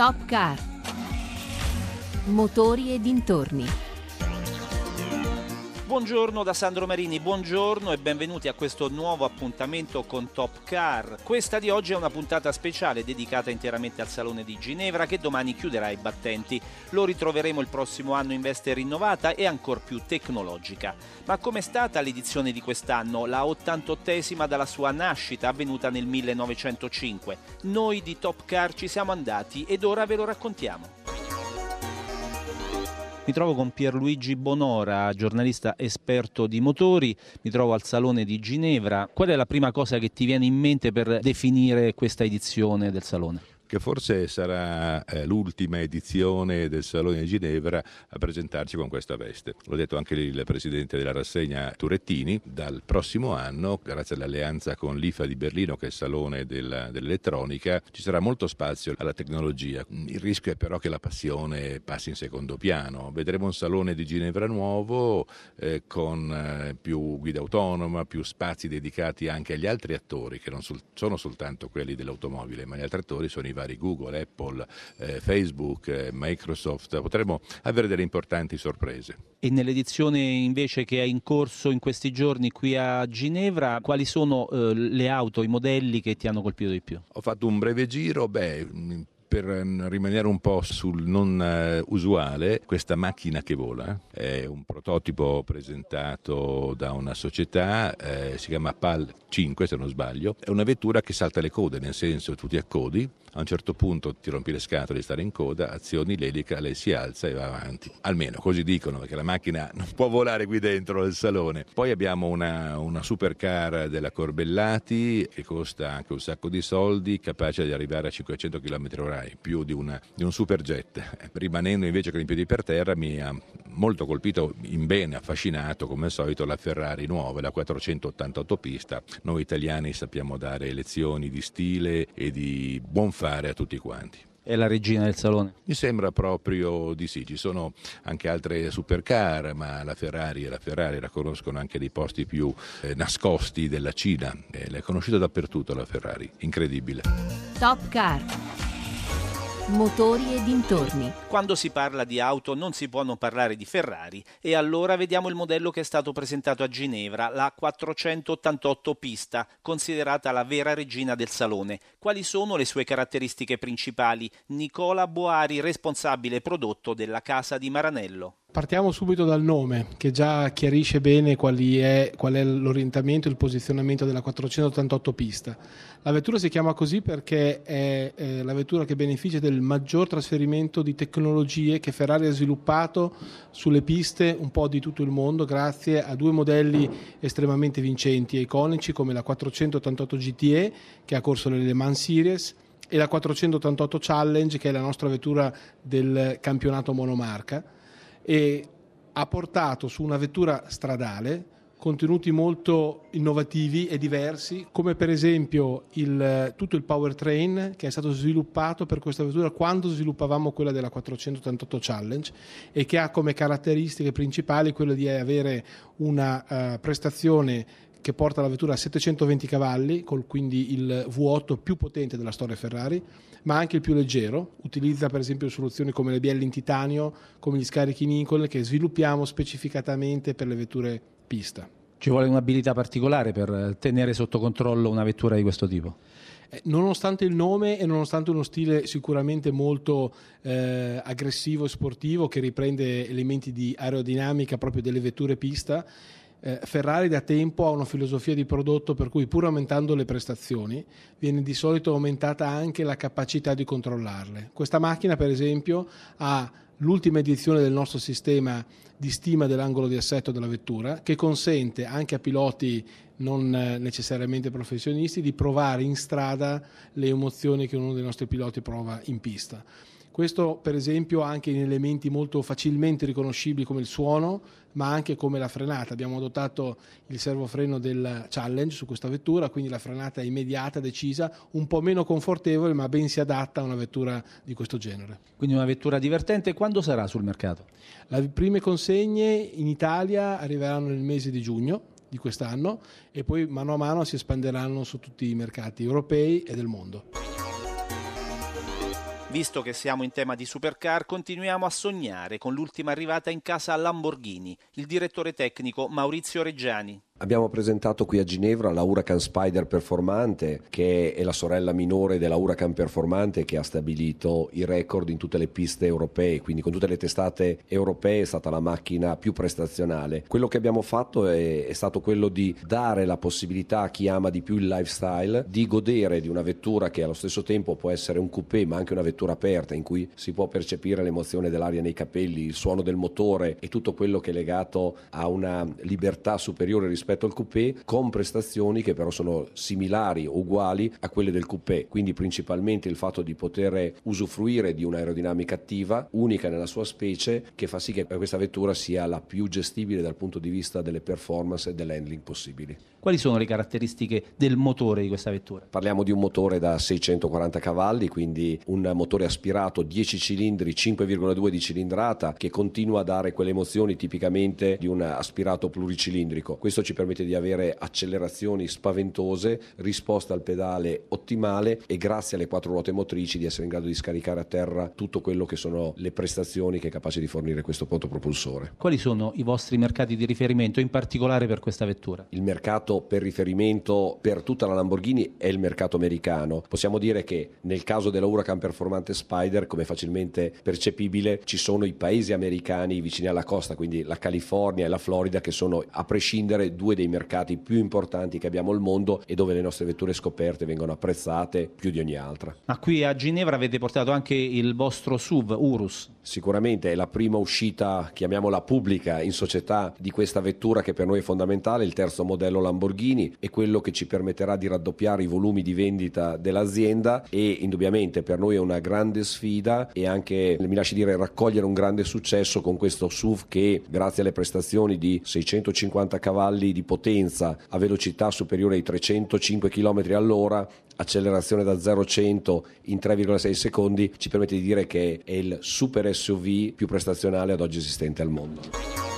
Top Car. Motori e dintorni. Buongiorno da Sandro Marini, buongiorno e benvenuti a questo nuovo appuntamento con Top Car. Questa di oggi è una puntata speciale dedicata interamente al Salone di Ginevra che domani chiuderà i battenti. Lo ritroveremo il prossimo anno in veste rinnovata e ancora più tecnologica. Ma com'è stata l'edizione di quest'anno, la 88esima dalla sua nascita avvenuta nel 1905? Noi di Top Car ci siamo andati ed ora ve lo raccontiamo. Mi trovo con Pierluigi Bonora, giornalista esperto di motori, mi trovo al Salone di Ginevra. Qual è la prima cosa che ti viene in mente per definire questa edizione del Salone? Che forse sarà eh, l'ultima edizione del Salone di Ginevra a presentarci con questa veste. L'ho detto anche il presidente della rassegna Turettini, dal prossimo anno, grazie all'alleanza con l'IFA di Berlino, che è il Salone della, dell'elettronica, ci sarà molto spazio alla tecnologia. Il rischio è però che la passione passi in secondo piano. Vedremo un Salone di Ginevra nuovo eh, con eh, più guida autonoma, più spazi dedicati anche agli altri attori, che non sol- sono soltanto quelli dell'automobile, ma gli altri attori sono i vari Google, Apple, eh, Facebook, eh, Microsoft, potremo avere delle importanti sorprese. E nell'edizione invece che è in corso in questi giorni qui a Ginevra, quali sono eh, le auto, i modelli che ti hanno colpito di più? Ho fatto un breve giro, beh, per rimanere un po' sul non uh, usuale, questa macchina che vola è un prototipo presentato da una società, eh, si chiama PAL 5 se non sbaglio, è una vettura che salta le code, nel senso tu ti accodi, a un certo punto ti rompi le scatole di stare in coda, azioni l'elica, lei si alza e va avanti. Almeno così dicono, perché la macchina non può volare qui dentro nel salone. Poi abbiamo una, una supercar della Corbellati che costa anche un sacco di soldi, capace di arrivare a 500 km h più di, una, di un superjet. Rimanendo invece con i piedi per terra mi ha molto colpito, in bene, affascinato come al solito la Ferrari nuova, la 488 pista. Noi italiani sappiamo dare lezioni di stile e di buon fare a tutti quanti è la regina del salone? Mi sembra proprio di sì, ci sono anche altre supercar, ma la Ferrari e la Ferrari la conoscono anche dei posti più eh, nascosti della Cina, eh, l'è conosciuta dappertutto la Ferrari, incredibile. Top Car motori e dintorni. Quando si parla di auto non si può non parlare di Ferrari e allora vediamo il modello che è stato presentato a Ginevra, la 488 pista, considerata la vera regina del salone. Quali sono le sue caratteristiche principali? Nicola Boari, responsabile prodotto della casa di Maranello. Partiamo subito dal nome, che già chiarisce bene è, qual è l'orientamento e il posizionamento della 488 pista. La vettura si chiama così perché è, è la vettura che beneficia del maggior trasferimento di tecnologie che Ferrari ha sviluppato sulle piste un po' di tutto il mondo grazie a due modelli estremamente vincenti e iconici come la 488 GTE che ha corso nelle Le Mans Series e la 488 Challenge che è la nostra vettura del campionato monomarca e ha portato su una vettura stradale contenuti molto innovativi e diversi, come per esempio il, tutto il powertrain che è stato sviluppato per questa vettura quando sviluppavamo quella della 488 Challenge e che ha come caratteristiche principali quella di avere una uh, prestazione che porta la vettura a 720 cavalli, con quindi il V8 più potente della storia Ferrari, ma anche il più leggero. Utilizza per esempio soluzioni come le bielle in titanio, come gli scarichi Nickel che sviluppiamo specificatamente per le vetture pista. Ci vuole un'abilità particolare per tenere sotto controllo una vettura di questo tipo? Eh, nonostante il nome e nonostante uno stile sicuramente molto eh, aggressivo e sportivo che riprende elementi di aerodinamica proprio delle vetture pista, eh, Ferrari da tempo ha una filosofia di prodotto per cui pur aumentando le prestazioni viene di solito aumentata anche la capacità di controllarle. Questa macchina per esempio ha l'ultima edizione del nostro sistema di stima dell'angolo di assetto della vettura che consente anche a piloti non necessariamente professionisti di provare in strada le emozioni che uno dei nostri piloti prova in pista. Questo per esempio anche in elementi molto facilmente riconoscibili come il suono, ma anche come la frenata. Abbiamo adottato il servofreno del Challenge su questa vettura, quindi la frenata è immediata, decisa, un po' meno confortevole, ma ben si adatta a una vettura di questo genere. Quindi una vettura divertente. Quando sarà sul mercato? Le prime consegne in Italia arriveranno nel mese di giugno di quest'anno e poi mano a mano si espanderanno su tutti i mercati europei e del mondo. Visto che siamo in tema di supercar, continuiamo a sognare con l'ultima arrivata in casa a Lamborghini, il direttore tecnico Maurizio Reggiani. Abbiamo presentato qui a Ginevra la Huracan Spider Performante, che è la sorella minore della Huracan Performante che ha stabilito i record in tutte le piste europee, quindi con tutte le testate europee è stata la macchina più prestazionale. Quello che abbiamo fatto è, è stato quello di dare la possibilità a chi ama di più il lifestyle di godere di una vettura che allo stesso tempo può essere un coupé ma anche una vettura aperta in cui si può percepire l'emozione dell'aria nei capelli, il suono del motore e tutto quello che è legato a una libertà superiore rispetto rispetto al coupé con prestazioni che però sono similari o uguali a quelle del coupé, quindi principalmente il fatto di poter usufruire di un'aerodinamica attiva unica nella sua specie che fa sì che questa vettura sia la più gestibile dal punto di vista delle performance e dell'handling possibili. Quali sono le caratteristiche del motore di questa vettura? Parliamo di un motore da 640 cavalli, quindi un motore aspirato 10 cilindri, 5,2 di cilindrata che continua a dare quelle emozioni tipicamente di un aspirato pluricilindrico. Questo ci permette di avere accelerazioni spaventose, risposta al pedale ottimale e grazie alle quattro ruote motrici di essere in grado di scaricare a terra tutto quello che sono le prestazioni che è capace di fornire questo propulsore. Quali sono i vostri mercati di riferimento, in particolare per questa vettura? Il mercato per riferimento per tutta la Lamborghini è il mercato americano. Possiamo dire che nel caso della Huracan Performante Spider, come facilmente percepibile, ci sono i paesi americani vicini alla costa, quindi la California e la Florida, che sono a prescindere due dei mercati più importanti che abbiamo al mondo e dove le nostre vetture scoperte vengono apprezzate più di ogni altra. Ma qui a Ginevra avete portato anche il vostro SUV Urus. Sicuramente è la prima uscita, chiamiamola pubblica, in società di questa vettura che per noi è fondamentale, il terzo modello Lamborghini Lamborghini è quello che ci permetterà di raddoppiare i volumi di vendita dell'azienda e indubbiamente per noi è una grande sfida e anche, mi lasci dire, raccogliere un grande successo con questo SUV che grazie alle prestazioni di 650 cavalli di potenza a velocità superiore ai 305 km all'ora accelerazione da 0 a 100 in 3,6 secondi ci permette di dire che è il super SUV più prestazionale ad oggi esistente al mondo.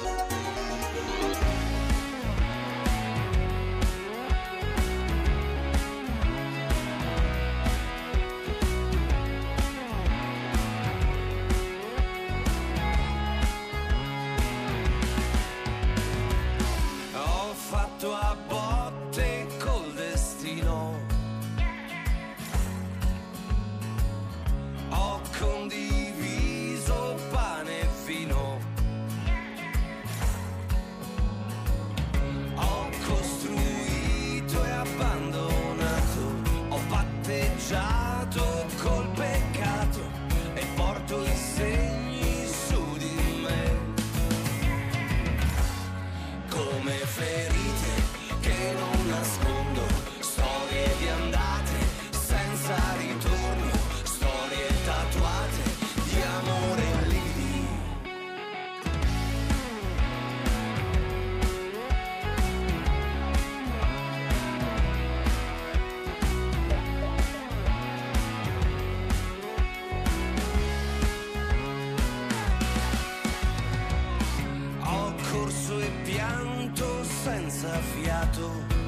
senza fiato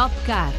Top Car.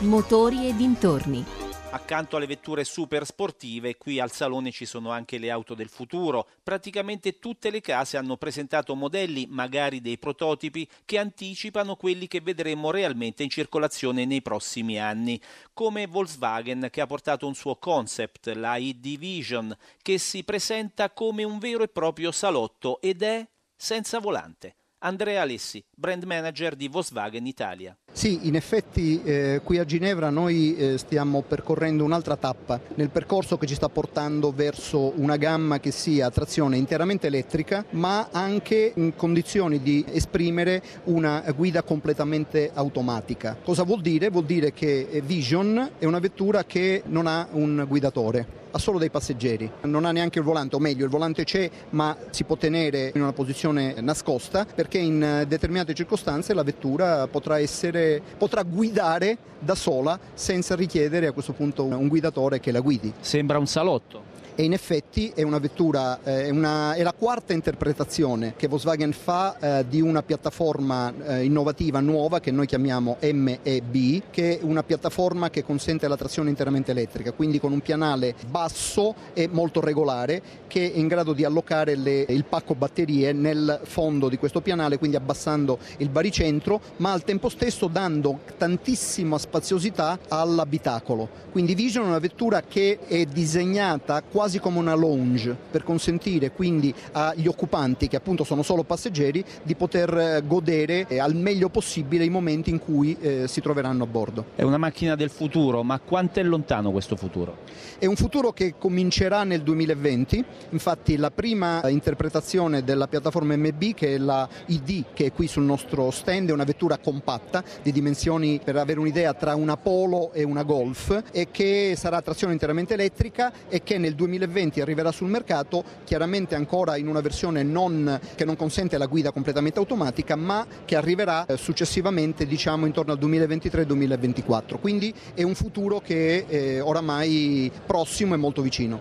Motori e dintorni. Accanto alle vetture super sportive, qui al salone ci sono anche le auto del futuro. Praticamente tutte le case hanno presentato modelli, magari dei prototipi, che anticipano quelli che vedremo realmente in circolazione nei prossimi anni. Come Volkswagen che ha portato un suo concept, la e-Division, che si presenta come un vero e proprio salotto ed è senza volante. Andrea Alessi, brand manager di Volkswagen Italia. Sì, in effetti eh, qui a Ginevra noi eh, stiamo percorrendo un'altra tappa nel percorso che ci sta portando verso una gamma che sia trazione interamente elettrica, ma anche in condizioni di esprimere una guida completamente automatica. Cosa vuol dire? Vuol dire che Vision è una vettura che non ha un guidatore ha solo dei passeggeri, non ha neanche il volante, o meglio il volante c'è ma si può tenere in una posizione nascosta perché in determinate circostanze la vettura potrà, essere, potrà guidare da sola senza richiedere a questo punto un guidatore che la guidi. Sembra un salotto e in effetti è una vettura, eh, è, una, è, la quarta interpretazione che Volkswagen fa eh, di una piattaforma eh, innovativa nuova che noi chiamiamo MEB, che è una piattaforma che consente la trazione interamente elettrica, quindi con un pianale basso e molto regolare che è in grado di allocare le, il pacco batterie nel fondo di questo pianale, quindi abbassando il baricentro, ma al tempo stesso dando tantissima spaziosità all'abitacolo. Quindi Vision è una vettura che è disegnata quasi quasi come una lounge per consentire quindi agli occupanti che appunto sono solo passeggeri di poter eh, godere eh, al meglio possibile i momenti in cui eh, si troveranno a bordo. È una macchina del futuro, ma quanto è lontano questo futuro? È un futuro che comincerà nel 2020, infatti la prima interpretazione della piattaforma MB che è la ID che è qui sul nostro stand è una vettura compatta di dimensioni per avere un'idea tra una Polo e una Golf e che sarà a trazione interamente elettrica e che nel 2020 2020 arriverà sul mercato, chiaramente ancora in una versione non, che non consente la guida completamente automatica, ma che arriverà eh, successivamente diciamo intorno al 2023-2024. Quindi è un futuro che è eh, oramai prossimo e molto vicino.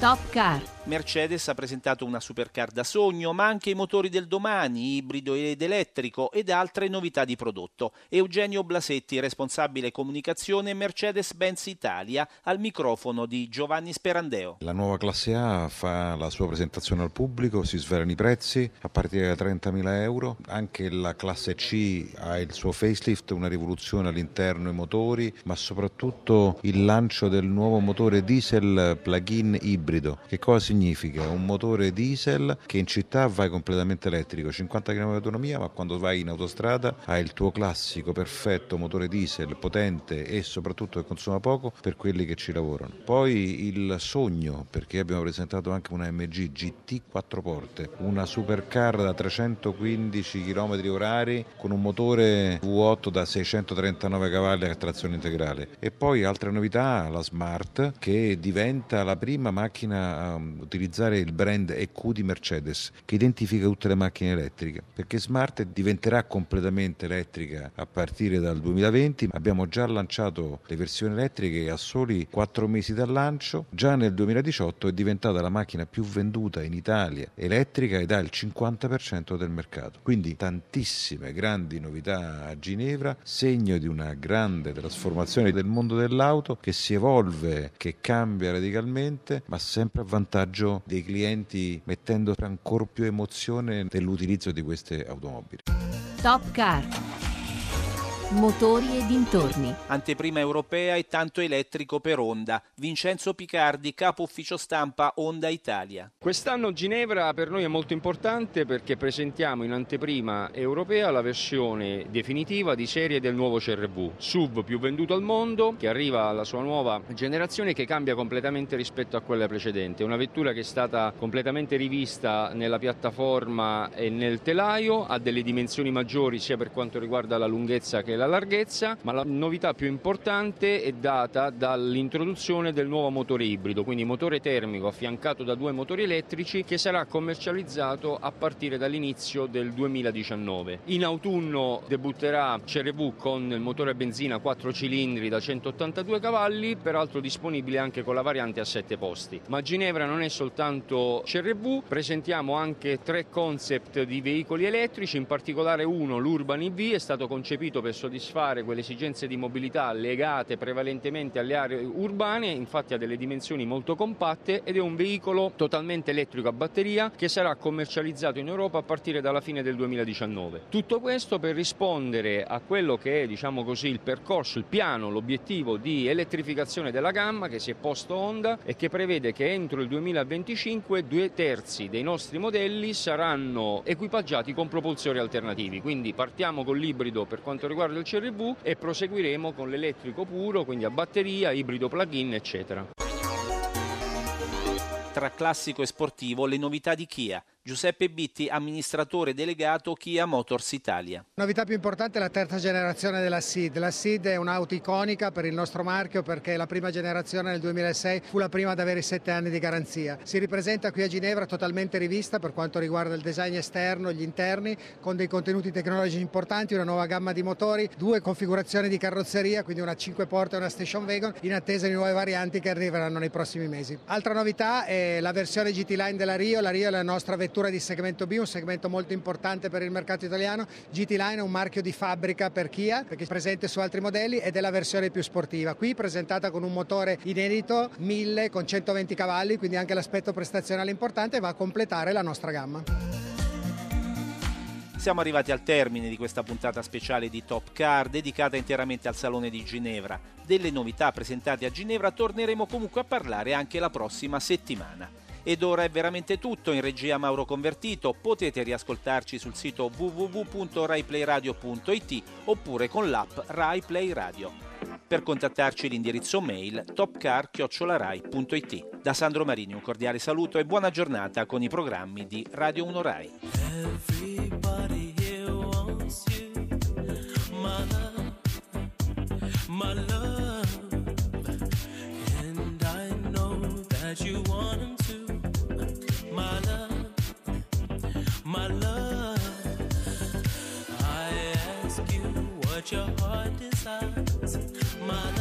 Top Car Mercedes ha presentato una supercar da sogno, ma anche i motori del domani, ibrido ed elettrico ed altre novità di prodotto. Eugenio Blasetti, responsabile comunicazione Mercedes-Benz Italia, al microfono di Giovanni Sperandeo. La nuova classe A fa la sua presentazione al pubblico, si svelano i prezzi a partire da 30.000 euro. Anche la classe C ha il suo facelift, una rivoluzione all'interno i motori, ma soprattutto il lancio del nuovo motore diesel plug-in ibrido. Che cosa significa? Significa un motore diesel che in città vai completamente elettrico, 50 km di autonomia, ma quando vai in autostrada hai il tuo classico perfetto motore diesel potente e soprattutto che consuma poco per quelli che ci lavorano. Poi il sogno, perché abbiamo presentato anche una MG GT 4 porte, una supercar da 315 km orari con un motore V8 da 639 cavalli a trazione integrale. E poi altre novità, la Smart che diventa la prima macchina um, utilizzare il brand EQ di Mercedes che identifica tutte le macchine elettriche perché Smart diventerà completamente elettrica a partire dal 2020 abbiamo già lanciato le versioni elettriche a soli 4 mesi dal lancio. Già nel 2018 è diventata la macchina più venduta in Italia elettrica ed ha il 50% del mercato. Quindi tantissime grandi novità a Ginevra segno di una grande trasformazione del mondo dell'auto che si evolve che cambia radicalmente ma sempre a vantaggio vantaggio dei clienti mettendo ancora più emozione nell'utilizzo di queste automobili. Top Car Motori e dintorni. Anteprima europea e tanto elettrico per Honda. Vincenzo Picardi, capo ufficio stampa Honda Italia. Quest'anno Ginevra per noi è molto importante perché presentiamo in anteprima europea la versione definitiva di serie del nuovo CRV, SUV più venduto al mondo, che arriva alla sua nuova generazione che cambia completamente rispetto a quella precedente. È una vettura che è stata completamente rivista nella piattaforma e nel telaio, ha delle dimensioni maggiori sia per quanto riguarda la lunghezza che la larghezza, ma la novità più importante è data dall'introduzione del nuovo motore ibrido, quindi motore termico affiancato da due motori elettrici che sarà commercializzato a partire dall'inizio del 2019. In autunno debutterà CRV con il motore a benzina 4 cilindri da 182 cavalli, peraltro disponibile anche con la variante a 7 posti. Ma Ginevra non è soltanto CRV, presentiamo anche tre concept di veicoli elettrici, in particolare uno, l'Urban EV, è stato concepito per soddisfare quelle esigenze di mobilità legate prevalentemente alle aree urbane, infatti ha delle dimensioni molto compatte ed è un veicolo totalmente elettrico a batteria che sarà commercializzato in Europa a partire dalla fine del 2019. Tutto questo per rispondere a quello che è diciamo così, il percorso, il piano, l'obiettivo di elettrificazione della gamma che si è posto Honda e che prevede che entro il 2025 due terzi dei nostri modelli saranno equipaggiati con propulsori alternativi. Quindi partiamo con l'ibrido per quanto riguarda il CRV e proseguiremo con l'elettrico puro, quindi a batteria, ibrido plug-in, eccetera. Tra classico e sportivo le novità di Kia Giuseppe Bitti, amministratore delegato Kia Motors Italia. La novità più importante è la terza generazione della SID. La SID è un'auto iconica per il nostro marchio perché la prima generazione nel 2006 fu la prima ad avere sette anni di garanzia. Si ripresenta qui a Ginevra totalmente rivista per quanto riguarda il design esterno, gli interni, con dei contenuti tecnologici importanti, una nuova gamma di motori, due configurazioni di carrozzeria, quindi una 5 porte e una station wagon, in attesa di nuove varianti che arriveranno nei prossimi mesi. Altra novità è la versione GT Line della Rio. La Rio è la nostra vettura vettura di segmento B, un segmento molto importante per il mercato italiano. GT Line è un marchio di fabbrica per Kia, perché è presente su altri modelli ed è la versione più sportiva. Qui presentata con un motore inedito 1000 con 120 cavalli, quindi anche l'aspetto prestazionale importante va a completare la nostra gamma. Siamo arrivati al termine di questa puntata speciale di Top Car dedicata interamente al Salone di Ginevra. Delle novità presentate a Ginevra torneremo comunque a parlare anche la prossima settimana. Ed ora è veramente tutto in regia Mauro Convertito. Potete riascoltarci sul sito www.raiplayradio.it oppure con l'app RaiPlay Radio. Per contattarci l'indirizzo mail topcar.it. Da Sandro Marini un cordiale saluto e buona giornata con i programmi di Radio 1 Rai. My love. And I know that you want your heart desires, my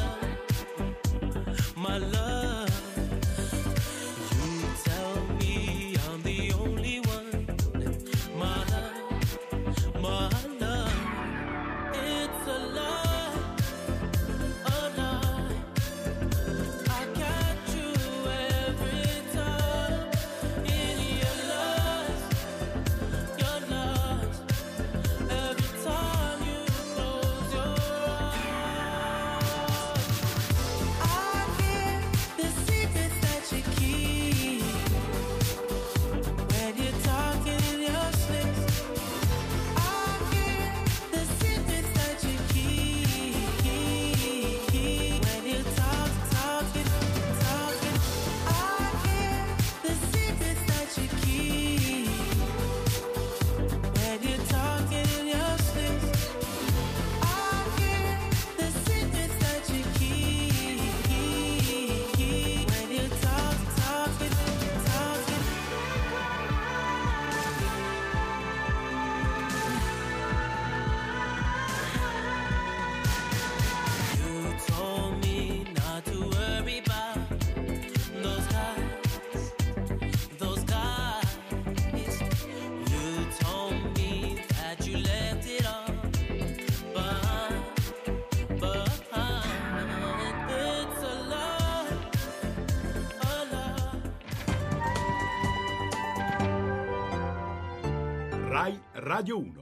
Radio 1.